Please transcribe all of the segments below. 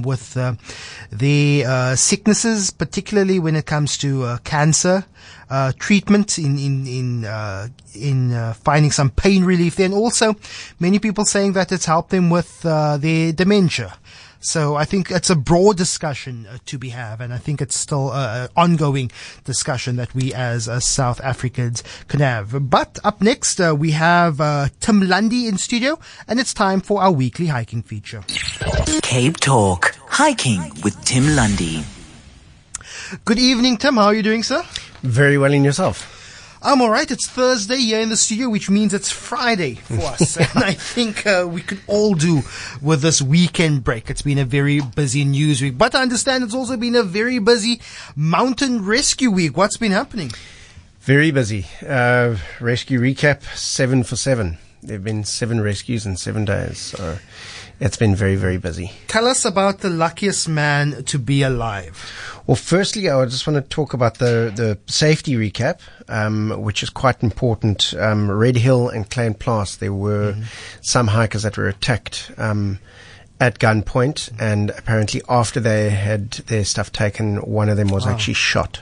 with uh, the uh, sicknesses, particularly when it comes to uh, cancer uh, treatment, in in in uh, in uh, finding some pain relief. Then also, many people saying that it's helped them with their dementia. So I think it's a broad discussion uh, to be have, and I think it's still an ongoing discussion that we as uh, South Africans can have. But up next, uh, we have uh, Tim Lundy in studio, and it's time for our weekly hiking feature. Cape Talk, hiking with Tim Lundy. Good evening, Tim. How are you doing, sir? Very well in yourself. I'm all right. It's Thursday here in the studio, which means it's Friday for us. and I think uh, we could all do with this weekend break. It's been a very busy news week, but I understand it's also been a very busy mountain rescue week. What's been happening? Very busy. Uh, rescue recap seven for seven. There have been seven rescues in seven days. So it's been very, very busy. Tell us about the luckiest man to be alive. Well, firstly, I just want to talk about the, the safety recap, um, which is quite important. Um, Red Hill and Klein Plaas, there were mm-hmm. some hikers that were attacked um, at gunpoint, and apparently after they had their stuff taken, one of them was actually shot.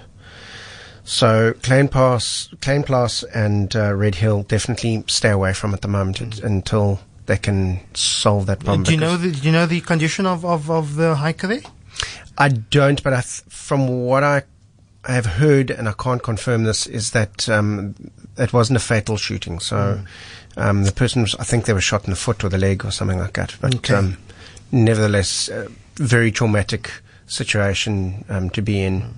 So Clan Pass, Klein Plaas and uh, Red Hill definitely stay away from at the moment mm-hmm. until they can solve that problem. Do you know the, do you know the condition of, of, of the hiker there? I don't, but I th- from what I have heard, and I can't confirm this, is that um, it wasn't a fatal shooting. So mm. um, the person, was, I think they were shot in the foot or the leg or something like that. But okay. um, nevertheless, uh, very traumatic situation um, to be in. Mm.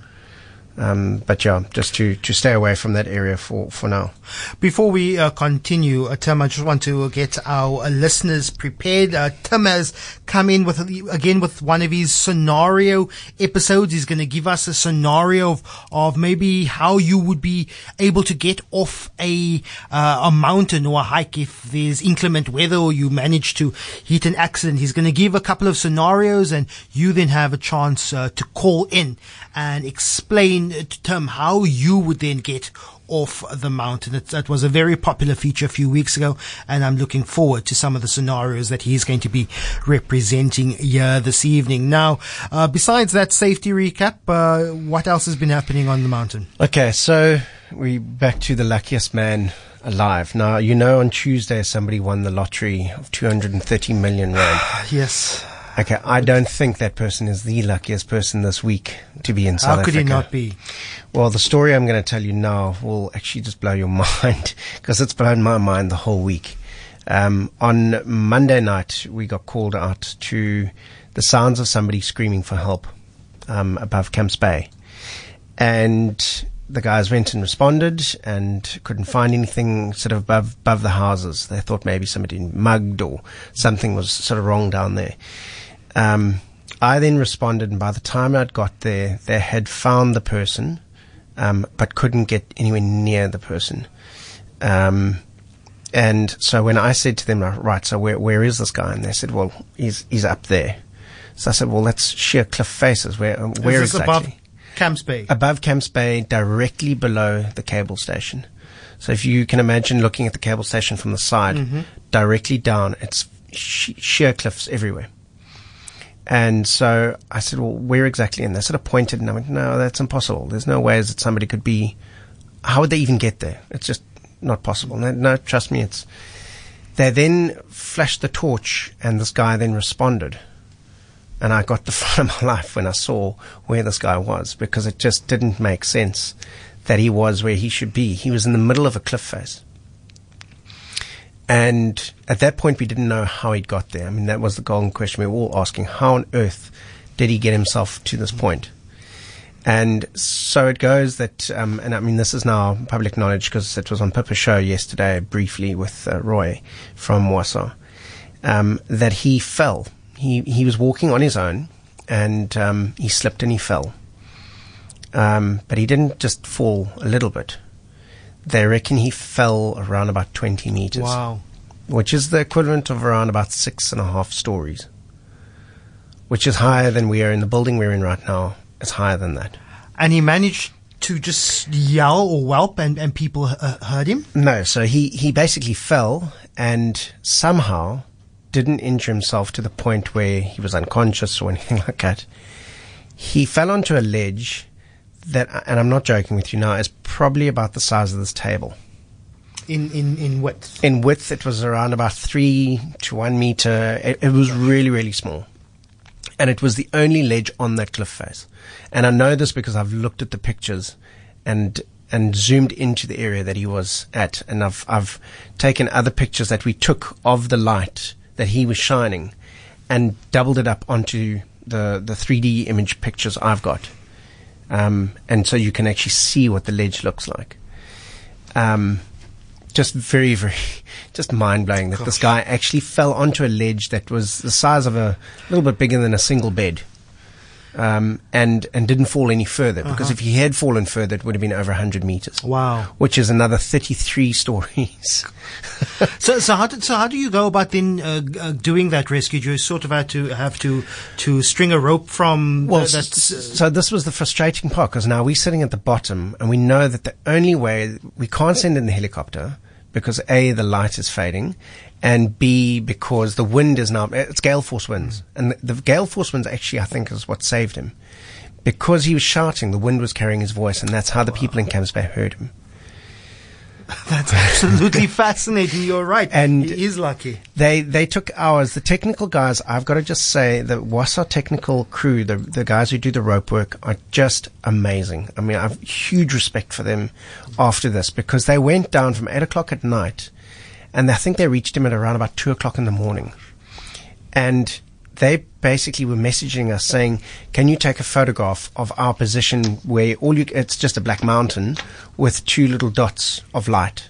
Um, but yeah, just to, to stay away from that area for, for now. Before we uh, continue, uh, Tim, I just want to get our uh, listeners prepared. Uh, Tim has come in with, again, with one of his scenario episodes. He's going to give us a scenario of, of maybe how you would be able to get off a, uh, a mountain or a hike if there's inclement weather or you manage to hit an accident. He's going to give a couple of scenarios and you then have a chance uh, to call in and explain to Tim how you would then get off the mountain. It, that was a very popular feature a few weeks ago, and I'm looking forward to some of the scenarios that he's going to be representing here this evening. Now, uh, besides that safety recap, uh, what else has been happening on the mountain? Okay, so we back to the luckiest man alive. Now, you know, on Tuesday somebody won the lottery of 230 million rand. yes. Okay, I don't think that person is the luckiest person this week to be in South Africa. How could he not be? Well, the story I'm going to tell you now will actually just blow your mind because it's blown my mind the whole week. Um, on Monday night, we got called out to the sounds of somebody screaming for help um, above Camps Bay, and the guys went and responded and couldn't find anything sort of above above the houses. They thought maybe somebody mugged or something was sort of wrong down there. Um, I then responded, and by the time I'd got there, they had found the person, um, but couldn't get anywhere near the person. Um, and so when I said to them, right, so where, where is this guy? And they said, well, he's, he's up there. So I said, well, that's sheer cliff faces. Where, where is exactly? Above Camps Bay. Above Camps Bay, directly below the cable station. So if you can imagine looking at the cable station from the side, mm-hmm. directly down, it's sheer cliffs everywhere. And so I said, well, where exactly? And they sort of pointed and I went, no, that's impossible. There's no ways that somebody could be, how would they even get there? It's just not possible. No, no trust me, it's, they then flashed the torch and this guy then responded. And I got the fun of my life when I saw where this guy was because it just didn't make sense that he was where he should be. He was in the middle of a cliff face. And at that point, we didn't know how he'd got there. I mean, that was the golden question. We were all asking, how on earth did he get himself to this point? And so it goes that, um, and I mean, this is now public knowledge because it was on Pippa's show yesterday briefly with uh, Roy from WSAR, um, that he fell. He, he was walking on his own and um, he slipped and he fell. Um, but he didn't just fall a little bit. They reckon he fell around about 20 meters. Wow. Which is the equivalent of around about six and a half stories. Which is higher than we are in the building we're in right now. It's higher than that. And he managed to just yell or whelp and, and people uh, heard him? No, so he, he basically fell and somehow didn't injure himself to the point where he was unconscious or anything like that. He fell onto a ledge that, and I'm not joking with you now, is probably about the size of this table. In, in, in width. In width, it was around about three to one meter. It, it was really, really small. And it was the only ledge on that cliff face. And I know this because I've looked at the pictures and and zoomed into the area that he was at. And I've, I've taken other pictures that we took of the light that he was shining and doubled it up onto the, the 3D image pictures I've got. Um, and so you can actually see what the ledge looks like. Um, just very, very, just mind blowing that Gosh. this guy actually fell onto a ledge that was the size of a little bit bigger than a single bed um, and and didn't fall any further because uh-huh. if he had fallen further, it would have been over 100 meters. Wow, which is another 33 stories. so so how did, so how do you go about then uh, uh, doing that rescue? Do you sort of had to have to to string a rope from? Well, the, so this was the frustrating part because now we're sitting at the bottom and we know that the only way we can't send in the helicopter because A, the light is fading, and B, because the wind is now, it's gale force winds. Mm. And the, the, gale force winds actually, I think, is what saved him. Because he was shouting, the wind was carrying his voice, and that's how the people in Camps Bay heard him. That's absolutely fascinating. You're right. And he is lucky. They they took hours. The technical guys, I've got to just say, the WSAR technical crew, the the guys who do the rope work, are just amazing. I mean, I have huge respect for them after this because they went down from eight o'clock at night, and I think they reached him at around about two o'clock in the morning, and they basically were messaging us saying, "Can you take a photograph of our position where all you it's just a black mountain with two little dots of light?"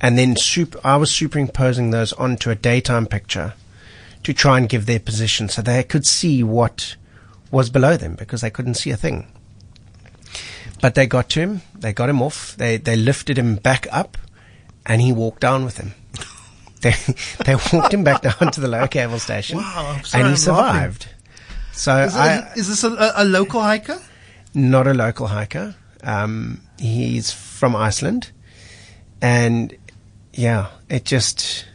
And then super, I was superimposing those onto a daytime picture to try and give their position so they could see what was below them because they couldn't see a thing. But they got to him, they got him off, they they lifted him back up, and he walked down with them. They they walked him back down to the lower cable station, wow, and he survived. So is, I, is this a, a, local hiker? Not a local hiker. Um, he's from Iceland, and yeah, it just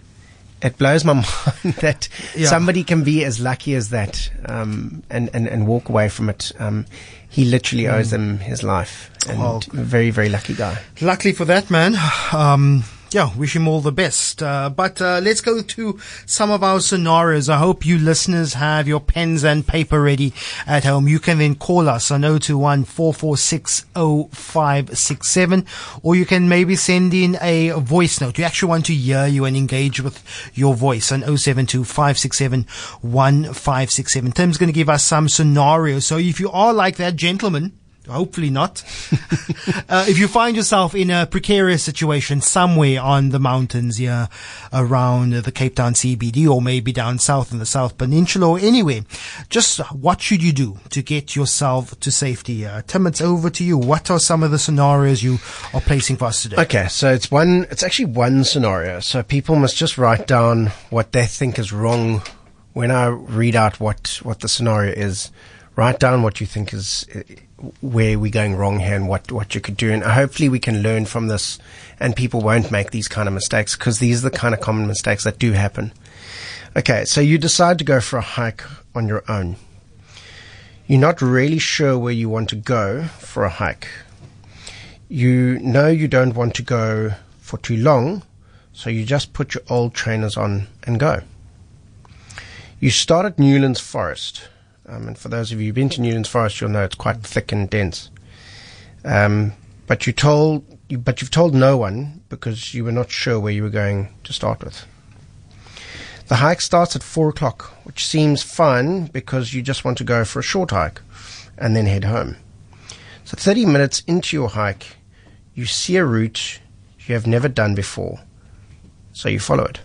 it blows my mind that yeah. somebody can be as lucky as that um, and, and, and walk away from it. Um, he literally owes mm. them his life. And oh. very, very lucky guy. Luckily for that man. Um, yeah, wish him all the best. Uh, but uh, let's go to some of our scenarios. I hope you listeners have your pens and paper ready at home. You can then call us on 021 446 0567 or you can maybe send in a voice note. We actually want to hear you and engage with your voice on 072 567 1567. Tim's going to give us some scenarios. So if you are like that gentleman, Hopefully not. uh, if you find yourself in a precarious situation somewhere on the mountains here around the Cape Town CBD or maybe down south in the South Peninsula or anywhere, just what should you do to get yourself to safety? Uh, Tim, it's over to you. What are some of the scenarios you are placing for us today? Okay, so it's one, it's actually one scenario. So people must just write down what they think is wrong when I read out what, what the scenario is. Write down what you think is where we're going wrong here and what, what you could do. And hopefully we can learn from this and people won't make these kind of mistakes because these are the kind of common mistakes that do happen. Okay, so you decide to go for a hike on your own. You're not really sure where you want to go for a hike. You know you don't want to go for too long, so you just put your old trainers on and go. You start at Newlands Forest um, and for those of you who've been to Newlands Forest, you'll know it's quite thick and dense. Um, but you told, you, but you've told no one because you were not sure where you were going to start with. The hike starts at four o'clock, which seems fun because you just want to go for a short hike and then head home. So 30 minutes into your hike, you see a route you have never done before. So you follow it.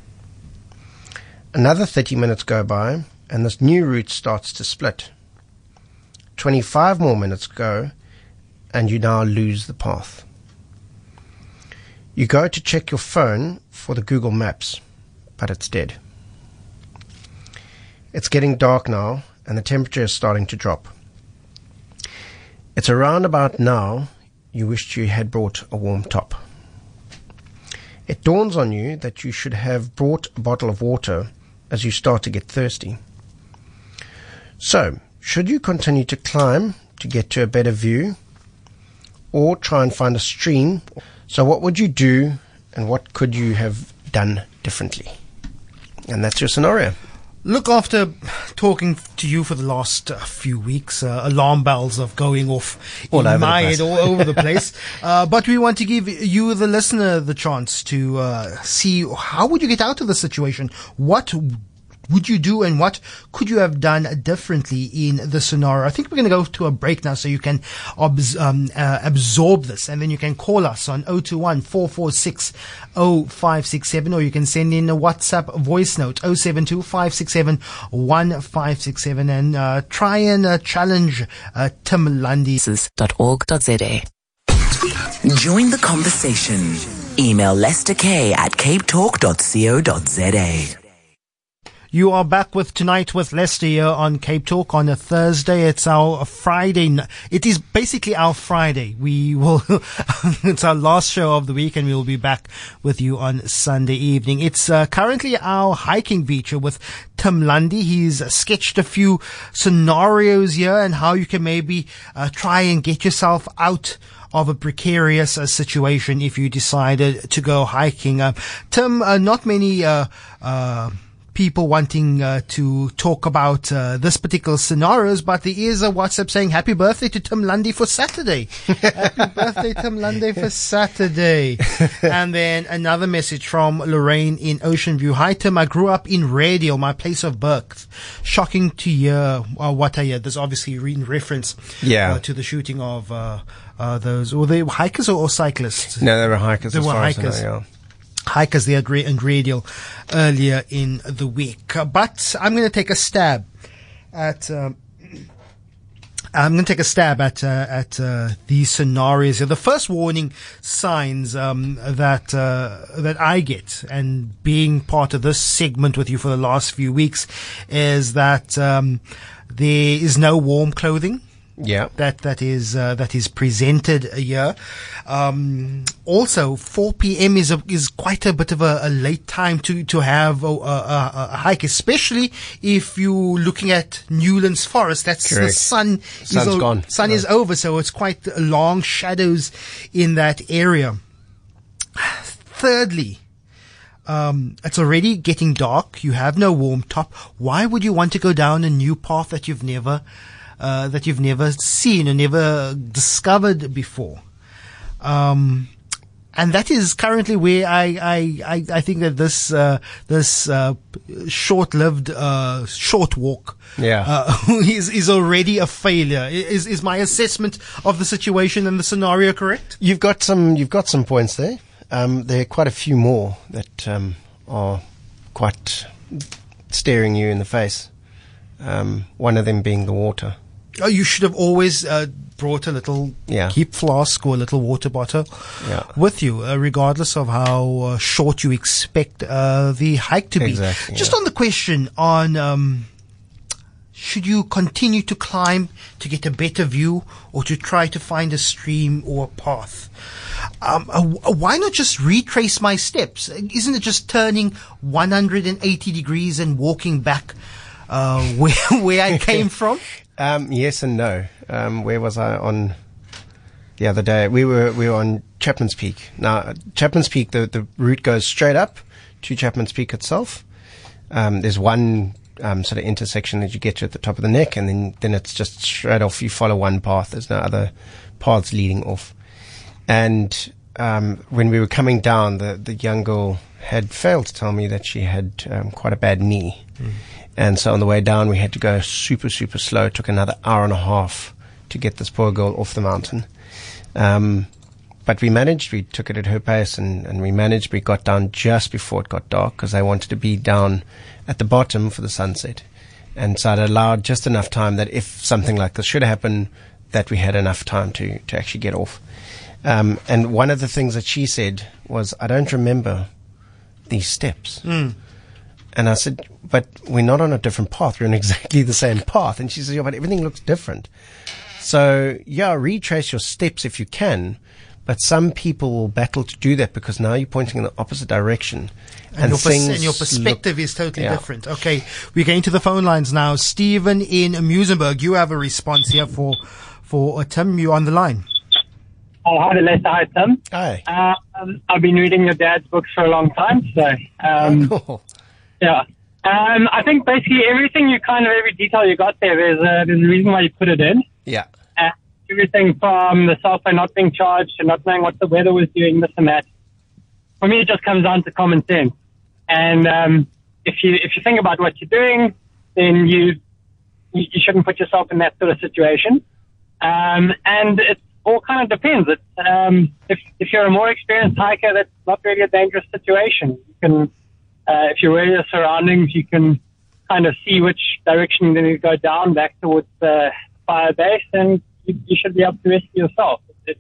Another 30 minutes go by and this new route starts to split. 25 more minutes go, and you now lose the path. You go to check your phone for the Google Maps, but it's dead. It's getting dark now, and the temperature is starting to drop. It's around about now you wished you had brought a warm top. It dawns on you that you should have brought a bottle of water as you start to get thirsty. So, should you continue to climb to get to a better view or try and find a stream? So, what would you do and what could you have done differently? And that's your scenario. Look, after talking to you for the last uh, few weeks, uh, alarm bells are going off All in my head, all over the place. uh, but we want to give you, the listener, the chance to uh, see how would you get out of the situation. What would you do, and what could you have done differently in the scenario? I think we're going to go to a break now, so you can obs- um, uh, absorb this, and then you can call us on 021 446 0567, or you can send in a WhatsApp voice note 072 567 1567 and uh, try and uh, challenge uh, Tim Lundy. .org.za. Join the conversation. Email Lester K at capetalk.co.za. You are back with tonight with Lester here on Cape Talk on a Thursday. It's our Friday. It is basically our Friday. We will, it's our last show of the week and we'll be back with you on Sunday evening. It's uh, currently our hiking feature with Tim Lundy. He's sketched a few scenarios here and how you can maybe uh, try and get yourself out of a precarious uh, situation if you decided to go hiking. Uh, Tim, uh, not many uh, uh, people wanting uh, to talk about uh, this particular scenarios, but there is a WhatsApp saying happy birthday to Tim Lundy for Saturday. happy birthday, Tim Lundy, for Saturday. and then another message from Lorraine in Ocean View. Hi, Tim. I grew up in Radio, my place of birth. Shocking to hear uh, what I heard. There's obviously in reference Yeah. uh, to the shooting of uh, uh, those, or they hikers or, or cyclists? No, they were hikers. They as were far as I know, hikers. yeah. At Gra- in Gradiel earlier in the week. Uh, But I'm going to take a stab at. Um, I'm going to take a stab at uh, at uh, these scenarios. The first warning signs um, that uh, that I get, and being part of this segment with you for the last few weeks, is that um, there is no warm clothing Yeah. that that is uh, that is presented here. Um, also, 4 p.m. is a, is quite a bit of a, a late time to to have a, a, a, a hike, especially if you're looking at Newlands Forest. That's the sun Sun's is o- gone. Sun is over, so it's quite long shadows in that area. Thirdly, um, it's already getting dark. You have no warm top. Why would you want to go down a new path that you've never, uh, that you've never seen or never discovered before? Um, and that is currently where I, I, I, I think that this, uh, this, uh, short-lived, uh, short walk, Yeah. uh, is, is already a failure. Is, is my assessment of the situation and the scenario correct? You've got some. You've got some points there. Um, there are quite a few more that um, are quite staring you in the face. Um, one of them being the water. Oh, you should have always uh, brought a little Yeah. keep flask or a little water bottle Yeah. with you, uh, regardless of how uh, short you expect uh, the hike to be. Exactly, Just yeah. on the question on um, should you continue to climb to get a better view or to try to find a stream or a path? Um, uh, why not just retrace my steps? Isn't it just turning 180 degrees and walking back uh, where where I came from? Um, yes and no. Um, where was I on the other day? We were we were on Chapman's Peak. Now Chapman's Peak, the the route goes straight up to Chapman's Peak itself. Um, there's one um, sort of intersection that you get to at the top of the neck, and then then it's just straight off. You follow one path. There's no other paths leading off. And um, when we were coming down, the the young girl had failed to tell me that she had um, quite a bad knee. And so on the way down, we had to go super, super slow. It took another hour and a half to get this poor girl off the mountain. Um, but we managed. We took it at her pace and, and we managed. We got down just before it got dark because I wanted to be down at the bottom for the sunset. And so it allowed just enough time that if something like this should happen, that we had enough time to, to actually get off. Um, and one of the things that she said was, I don't remember these steps. And I said, but we're not on a different path. We're on exactly the same path. And she says, yeah, but everything looks different. So yeah, retrace your steps if you can, But some people will battle to do that because now you're pointing in the opposite direction. And, your, pers- and your perspective look, is totally yeah. different. Okay, we're going to the phone lines now. Stephen in Muizenberg, you have a response here for for uh, Tim. You on the line? Oh, hi, Lester. Hi, Tim. Hi. Um, I've been reading your dad's books for a long time, so um, Cool. Yeah. Um, I think basically everything you kind of every detail you got there, there's a, there's a reason why you put it in. Yeah. Uh, everything from the cell phone not being charged to not knowing what the weather was doing, this and that. For me, it just comes down to common sense. And um, if you if you think about what you're doing, then you you shouldn't put yourself in that sort of situation. Um, and it all kind of depends. It, um, if if you're a more experienced hiker, that's not really a dangerous situation. You can, uh, if you're aware of your surroundings, you can kind of see which direction you need to go down back towards the fire base, and you, you should be able to rescue yourself. It,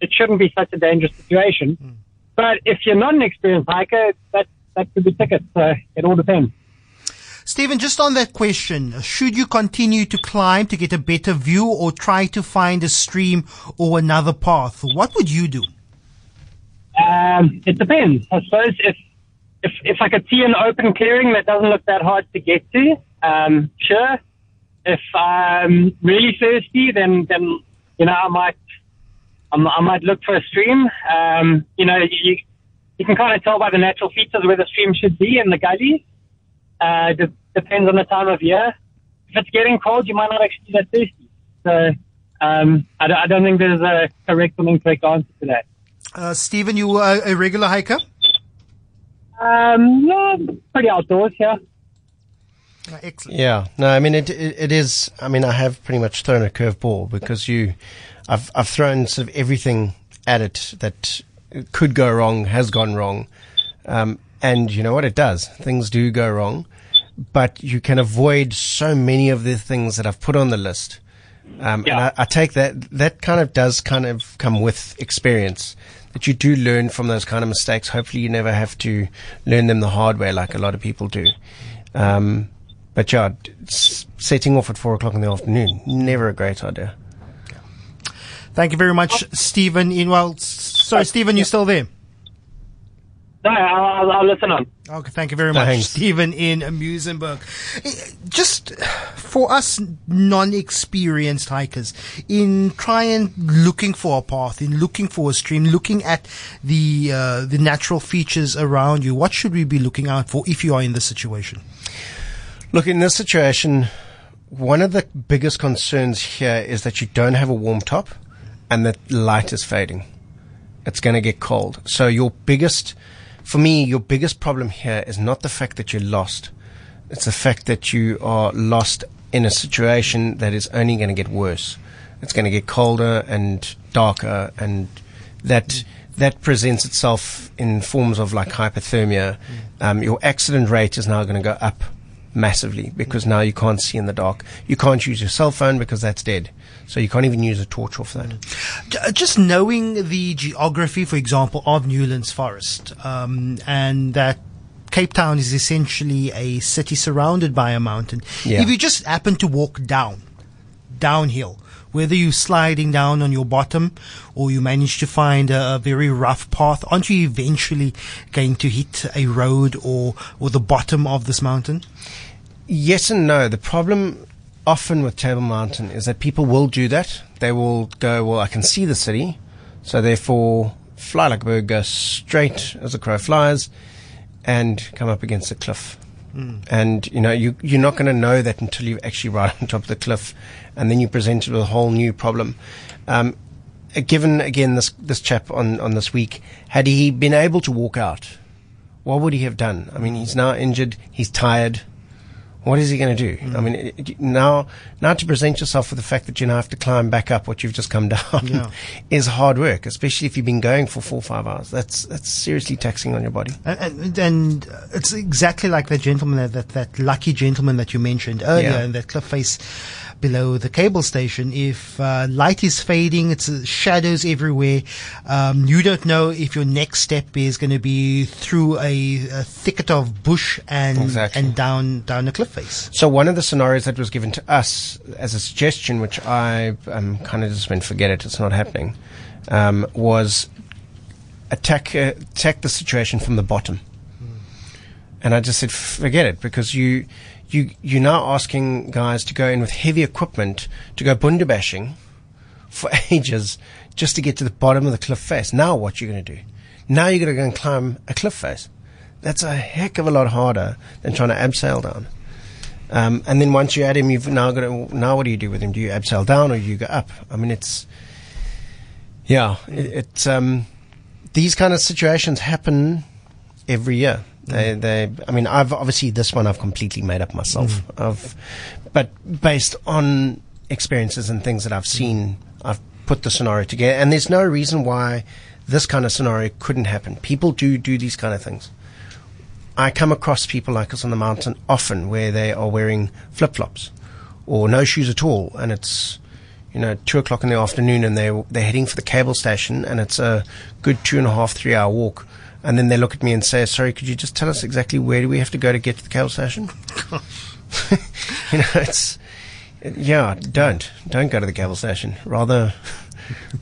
it shouldn't be such a dangerous situation. But if you're not an experienced hiker, that that could be tickets. So it all depends. Stephen, just on that question, should you continue to climb to get a better view or try to find a stream or another path? What would you do? Um, it depends. I suppose if if if I could see an open clearing that doesn't look that hard to get to, um, sure. If I'm really thirsty, then then you know I might I'm, I might look for a stream. Um, you know you you can kind of tell by the natural features where the stream should be in the gully. Uh, depends on the time of year. If it's getting cold, you might not actually be that thirsty. So um, I, don't, I don't think there's a correct or incorrect answer to that. Uh, Stephen, you are a regular hiker? Um, yeah, pretty outdoors, yeah. Uh, excellent. Yeah, no, I mean it, it. It is. I mean, I have pretty much thrown a curveball because you, I've I've thrown sort of everything at it that could go wrong, has gone wrong, um, and you know what? It does. Things do go wrong, but you can avoid so many of the things that I've put on the list. Um, And Yeah. I, I take that that kind of does kind of come with experience. That you do learn from those kind of mistakes. Hopefully, you never have to learn them the hard way, like a lot of people do. Um, but yeah, setting off at four o'clock in the afternoon, never a great idea. Thank you very much, Stephen. In well, sorry, Stephen, you're still there? No, I'll, I'll listen on. Okay, thank you very much, Thanks. Stephen in Muizenberg. Eh, Just for us non-experienced hikers, in trying looking for a path, in looking for a stream, looking at the uh, the natural features around you, what should we be looking out for if you are in this situation? Look, in this situation, one of the biggest concerns here is that you don't have a warm top and that light is fading. It's going to get cold. So your biggest, for me, your biggest problem here is not the fact that you're lost. It's the fact that you are lost in a situation that is only going to get worse. It's going to get colder and darker and that that presents itself in forms of like hypothermia. Um, your accident rate is now going to go up massively because now you can't see in the dark. You can't use your cell phone because that's dead. So you can't even use a torch off that. J- Just knowing the geography, for example, of Newlands Forest, um, and that Cape Town is essentially a city surrounded by a mountain. Yeah. If you just happen to walk down, downhill, whether you're sliding down on your bottom or you manage to find a, a very rough path, aren't you eventually going to hit a road or, or the bottom of this mountain? Yes and no. The problem often with Table Mountain is that people will do that. They will go, well, I can see the city, so therefore fly like a bird, go straight as a crow flies, and come up against a cliff. And you know you you're not going to know that until you're actually right on top of the cliff, and then you're presented with a whole new problem. Um, uh, given again this this chap on on this week, had he been able to walk out, what would he have done? I mean, he's now injured. He's tired. What is he going to do? I mean, it- now, now to present yourself with the fact that you now have to climb back up what you've just come down Yeah. is hard work, especially if you've been going for four or five hours. That's that's seriously taxing on your body. And, and, and it's exactly like that gentleman, that, that, that lucky gentleman that you mentioned earlier Yeah. in that cliff face below the cable station. If uh, light is fading, it's uh, shadows everywhere. Um, you don't know if your next step is going to be through a, a thicket of bush and Exactly. and down down a cliff face. So one of the scenarios that was given to us as a suggestion, which I um, kind of just went, forget it, it's not happening, um, was attack uh, attack the situation from the bottom. And I just said, forget it, because you you you're now asking guys to go in with heavy equipment to go bundu bashing for ages just to get to the bottom of the cliff face. Now what you're going to do? Now you're going to go and climb a cliff face. That's a heck of a lot harder than trying to abseil down. Um, and then once you add him, you've now got to, now what do you do with him? Do you abseil down or do you go up? I mean, it's, yeah, it, it's, um, these kind of situations happen every year. They, they, I mean, I've obviously this one I've completely made up myself. Mm. I've, but based on experiences and things that I've seen, I've put the scenario together. And there's no reason why this kind of scenario couldn't happen. People do do these kind of things. I come across people like us on the mountain often where they are wearing flip flops or no shoes at all, and it's you know two o'clock in the afternoon, and they they're heading for the cable station, and it's a good two and a half three hour walk. And then they look at me and say, "Sorry, could you just tell us exactly where do we have to go to get to the cable station?" you know, it's yeah, don't don't go to the cable station. Rather,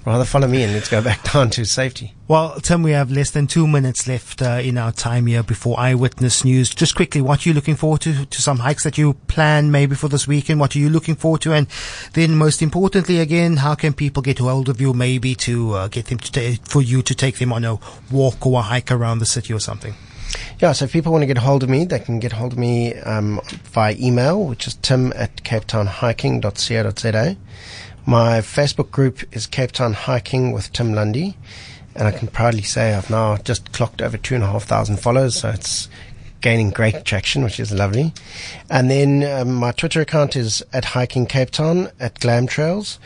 rather follow me and let's go back down to safety. Well, Tim, we have less than two minutes left uh, in our time here before Eyewitness News. Just quickly, what are you looking forward to? To some hikes that you plan maybe for this weekend? What are you looking forward to? And then, most importantly, again, how can people get hold of you? Maybe to uh, get them to ta- for you to take them on a walk or a hike around the city or something. Yeah, so if people want to get hold of me, they can get hold of me um, via email, which is tim at capetownhiking.co.za. My Facebook group is Cape Town Hiking with Tim Lundy, and I can proudly say I've now just clocked over two and a half thousand followers, so it's gaining great traction, which is lovely. And then um, my Twitter account is at Hiking Cape Town at Glam Trails.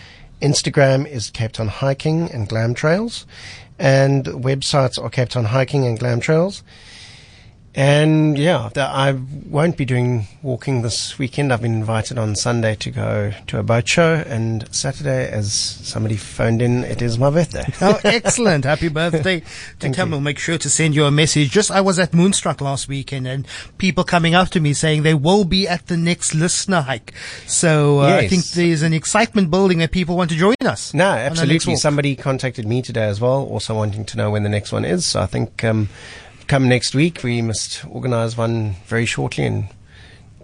Instagram is Cape Town Hiking and Glam Trails, and websites are Cape Town Hiking and Glam Trails. And yeah, I won't be doing walking this weekend. I've been invited on Sunday to go to a boat show, and Saturday, as somebody phoned in, it is my birthday. Oh, excellent. Happy birthday to you. We'll make sure to send you a message. Just, I was at Moonstruck last weekend and people coming up to me saying they will be at the next listener hike. So uh, I think there's an excitement building that people want to join us. No, on the next absolutely. Somebody contacted me today as well, also wanting to know when the next one is. So I think um, come next week, we must organise one very shortly and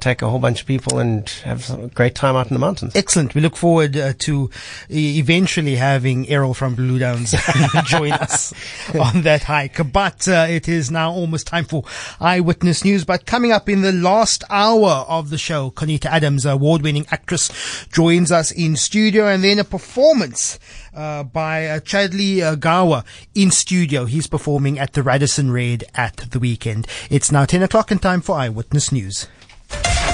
take a whole bunch of people and have a great time out in the mountains. Excellent. We look forward uh, to eventually having Errol from Blue Downs join us on that hike. But uh, it is now almost time for Eyewitness News. But coming up in the last hour of the show, Quanita Adams, award-winning actress, joins us in studio and then a performance uh, by uh, Chadley uh, Gawa in studio. He's performing at the Radisson Red at the weekend. It's now 10 o'clock and time for Eyewitness News.